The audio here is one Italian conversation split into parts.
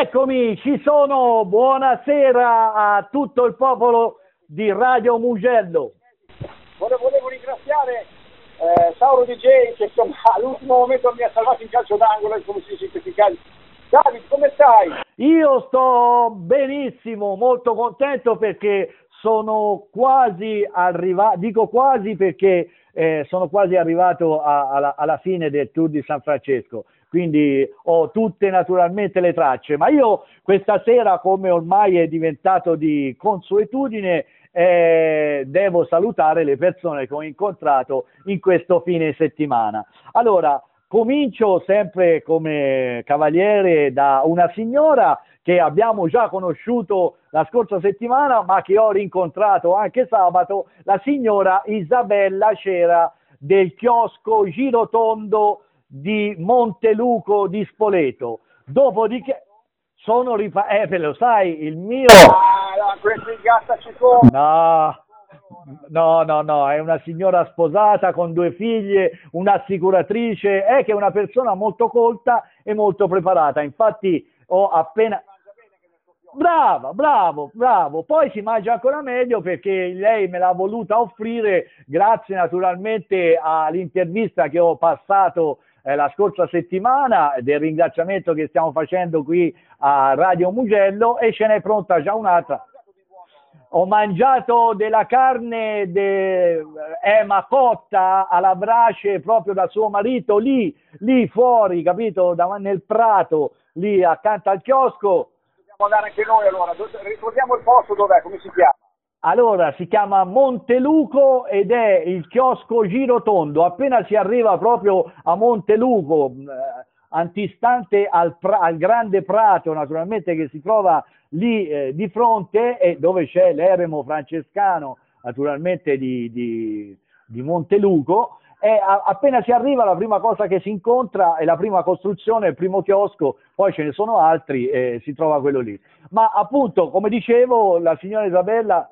Eccomi, ci sono. Buonasera a tutto il popolo di Radio Mugello. Volevo ringraziare eh, Sauro DJ che insomma, all'ultimo momento mi ha salvato in calcio d'angolo e come si dice questi casi. Come stai? Io sto benissimo, molto contento perché sono quasi arrivato, dico quasi perché eh, sono quasi arrivato a, alla, alla fine del Tour di San Francesco quindi ho tutte naturalmente le tracce, ma io questa sera, come ormai è diventato di consuetudine, eh, devo salutare le persone che ho incontrato in questo fine settimana. Allora, comincio sempre come cavaliere da una signora che abbiamo già conosciuto la scorsa settimana, ma che ho rincontrato anche sabato, la signora Isabella Cera del chiosco Girotondo di Monteluco di Spoleto. Dopodiché sono ripartito, eh, lo sai, il mio... Ah, no, no, no, no, è una signora sposata con due figlie, un'assicuratrice, è che è una persona molto colta e molto preparata. Infatti ho appena... Brava, bravo, bravo. Poi si mangia ancora meglio perché lei me l'ha voluta offrire grazie naturalmente all'intervista che ho passato eh, la scorsa settimana del ringraziamento che stiamo facendo qui a Radio Mugello e ce n'è pronta già un'altra. Ho mangiato della carne de Emma eh, cotta alla brace proprio da suo marito lì, lì fuori, capito, da, nel prato, lì accanto al chiosco. Dobbiamo andare anche noi allora, ricordiamo il posto dov'è, come si chiama? Allora, si chiama Monteluco ed è il chiosco Girotondo. Appena si arriva proprio a Monteluco, eh, antistante al, al, grande prato, naturalmente che si trova lì eh, di fronte e dove c'è l'eremo francescano, naturalmente di, di, di Monteluco, e a, appena si arriva la prima cosa che si incontra è la prima costruzione, il primo chiosco, poi ce ne sono altri e si trova quello lì. Ma appunto, come dicevo, la signora Isabella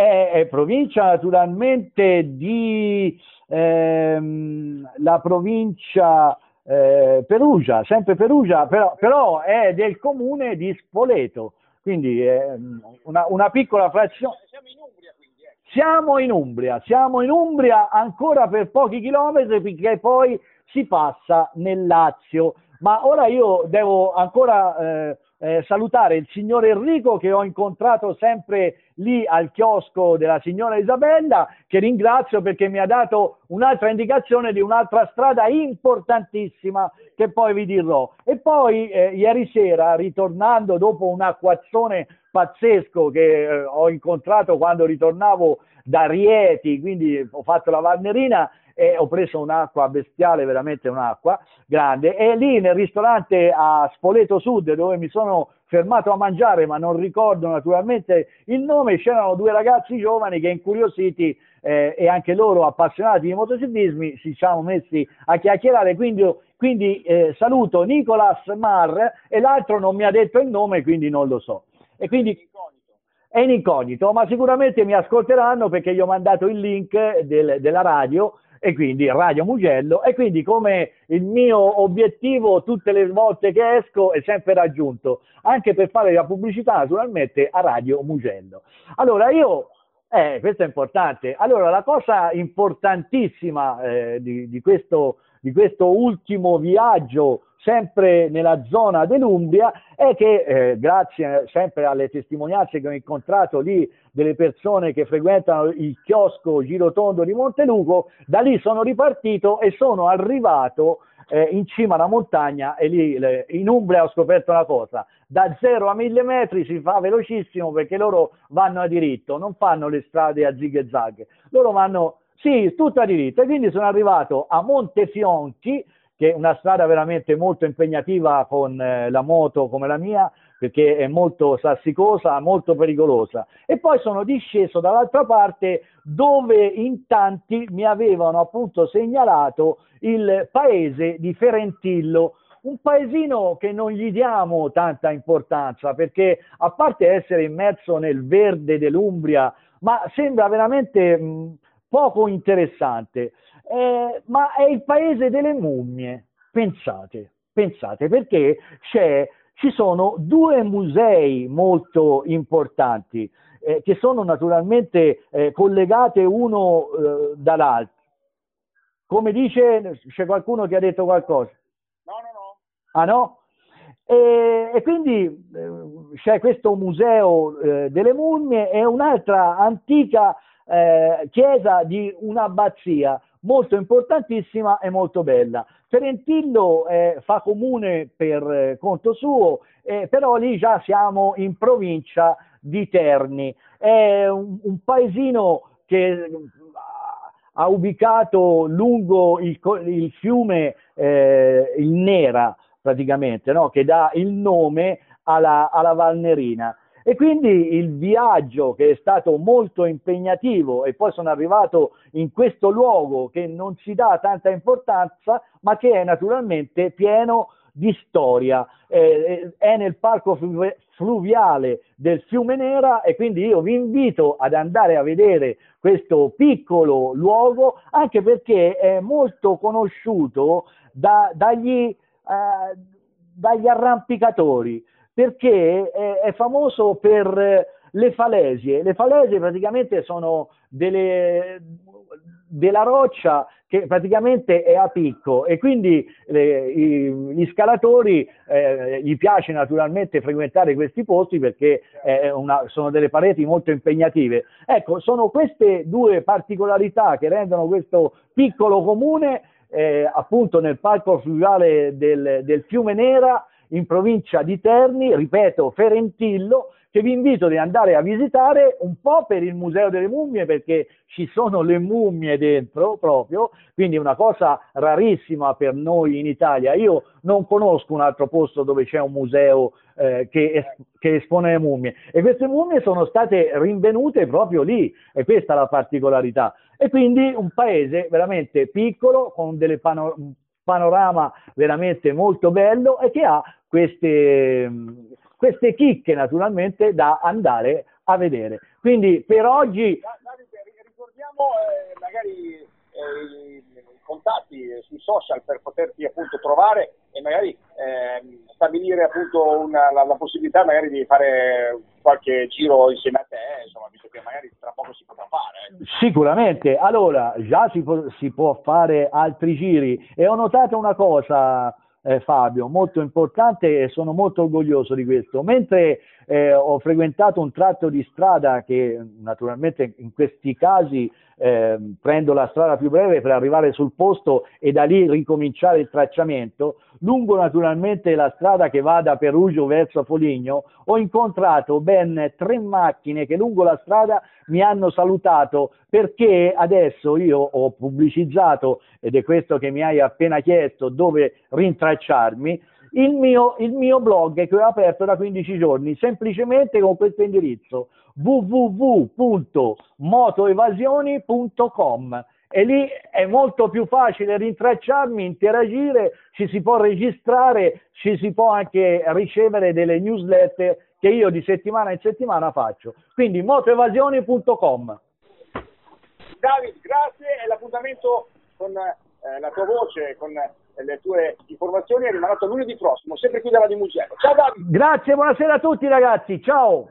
è, è provincia naturalmente di ehm, la provincia eh, Perugia, sempre Perugia, però, però, è del comune di Spoleto, quindi è una, una piccola frazione. Siamo in Umbria quindi. Eh. Siamo in Umbria, siamo in Umbria ancora per pochi chilometri perché poi si passa nel Lazio. Ma ora io devo ancora eh, eh, salutare il signor Enrico che ho incontrato sempre lì al chiosco della signora Isabella, che ringrazio perché mi ha dato un'altra indicazione di un'altra strada importantissima che poi vi dirò. E poi eh, ieri sera, ritornando dopo un acquazzone pazzesco che eh, ho incontrato quando ritornavo da Rieti, quindi ho fatto la Valnerina, e ho preso un'acqua bestiale, veramente un'acqua grande, e lì nel ristorante a Spoleto Sud, dove mi sono fermato a mangiare, ma non ricordo naturalmente il nome, c'erano due ragazzi giovani che incuriositi eh, e anche loro appassionati di motociclismi si siamo messi a chiacchierare, quindi, quindi eh, saluto Nicolas Mar e l'altro non mi ha detto il nome, quindi non lo so. E quindi è in incognito, ma sicuramente mi ascolteranno perché gli ho mandato il link del, della radio e quindi Radio Mugello e quindi come il mio obiettivo tutte le volte che esco è sempre raggiunto, anche per fare la pubblicità naturalmente a Radio Mugello. Allora io, eh, questo è importante, allora la cosa importantissima eh, di, di, questo, di questo ultimo viaggio sempre nella zona dell'Umbria è che eh, grazie sempre alle testimonianze che ho incontrato lì delle persone che frequentano il chiosco Girotondo di Monteluco, da lì sono ripartito e sono arrivato eh, in cima alla montagna e lì le, in Umbria ho scoperto una cosa, da 0 a 1000 metri si fa velocissimo perché loro vanno a diritto, non fanno le strade a zig e zag, loro vanno, sì, tutto a diritto e quindi sono arrivato a Montefionchi che è una strada veramente molto impegnativa con eh, la moto come la mia, perché è molto sassicosa, molto pericolosa. E poi sono disceso dall'altra parte dove in tanti mi avevano appunto segnalato il paese di Ferentillo, un paesino che non gli diamo tanta importanza perché a parte essere immerso nel verde dell'Umbria, ma sembra veramente mh, poco interessante eh, ma è il paese delle mummie, pensate. Pensate, perché ci sono due musei molto importanti eh, che sono naturalmente eh, collegate uno eh, dall'altro. Come dice, c'è qualcuno che ha detto qualcosa? No, no, no. Ah no? E, e quindi eh, c'è questo museo eh, delle mummie e un'altra antica eh, chiesa di un'abbazia molto importantissima e molto bella. Ferentillo eh, fa comune per eh, conto suo, eh, però lì già siamo in provincia di Terni. È un, un paesino che ha ubicato lungo il, il fiume eh, il Nera, praticamente, no? che dà il nome alla, alla Valnerina. E quindi il viaggio che è stato molto impegnativo e poi sono arrivato in questo luogo che non si dà tanta importanza, ma che è naturalmente pieno di storia. Eh, è nel parco fluviale del fiume Nera e quindi io vi invito ad andare a vedere questo piccolo luogo anche perché è molto conosciuto da, dagli, eh, dagli arrampicatori perché è, è famoso per le falesie. Le falesie praticamente sono delle, della roccia che praticamente è a picco e quindi eh, i, gli scalatori eh, gli piace naturalmente frequentare questi posti perché una, sono delle pareti molto impegnative. Ecco, sono queste due particolarità che rendono questo piccolo comune eh, appunto nel parco fluviale del, del fiume Nera in provincia di Terni, ripeto, Ferentillo, che vi invito ad andare a visitare un po' per il Museo delle Mummie perché ci sono le mummie dentro proprio, quindi una cosa rarissima per noi in Italia. Io non conosco un altro posto dove c'è un museo eh, che, es- che, espone le mummie e queste mummie sono state rinvenute proprio lì e questa è la particolarità. E quindi un paese veramente piccolo con delle pano- panorama veramente molto bello e che ha queste, queste chicche naturalmente da andare a vedere. Quindi per oggi... Ricordiamo eh, magari eh, i contatti sui social per poterti appunto trovare e magari eh, stabilire appunto una, la, la, possibilità magari di fare qualche giro insieme a te, insomma, visto che magari tra poco si potrà. Sicuramente, allora già si può, si può fare altri giri e ho notato una cosa eh, Fabio, molto importante e sono molto orgoglioso di questo. Mentre eh, ho frequentato un tratto di strada che naturalmente in questi casi eh, prendo la strada più breve per arrivare sul posto e da lì ricominciare il tracciamento, lungo naturalmente la strada che va da Perugio verso Foligno, ho incontrato ben tre macchine che lungo la strada mi hanno salutato perché adesso io ho pubblicizzato, ed è questo che mi hai appena chiesto, dove rintracciarmi, il mio, il mio blog che ho aperto da 15 giorni, semplicemente con questo indirizzo www.motoevasioni.com e lì è molto più facile rintracciarmi, interagire, ci si può registrare, ci si può anche ricevere delle newsletter che io di settimana in settimana faccio. Quindi motoevasioni.com. David, grazie e l'appuntamento con eh, la tua voce, con le tue informazioni è rimandato lunedì prossimo, sempre qui da Radio Mugello. Ciao Davide! Grazie, buonasera a tutti ragazzi, ciao!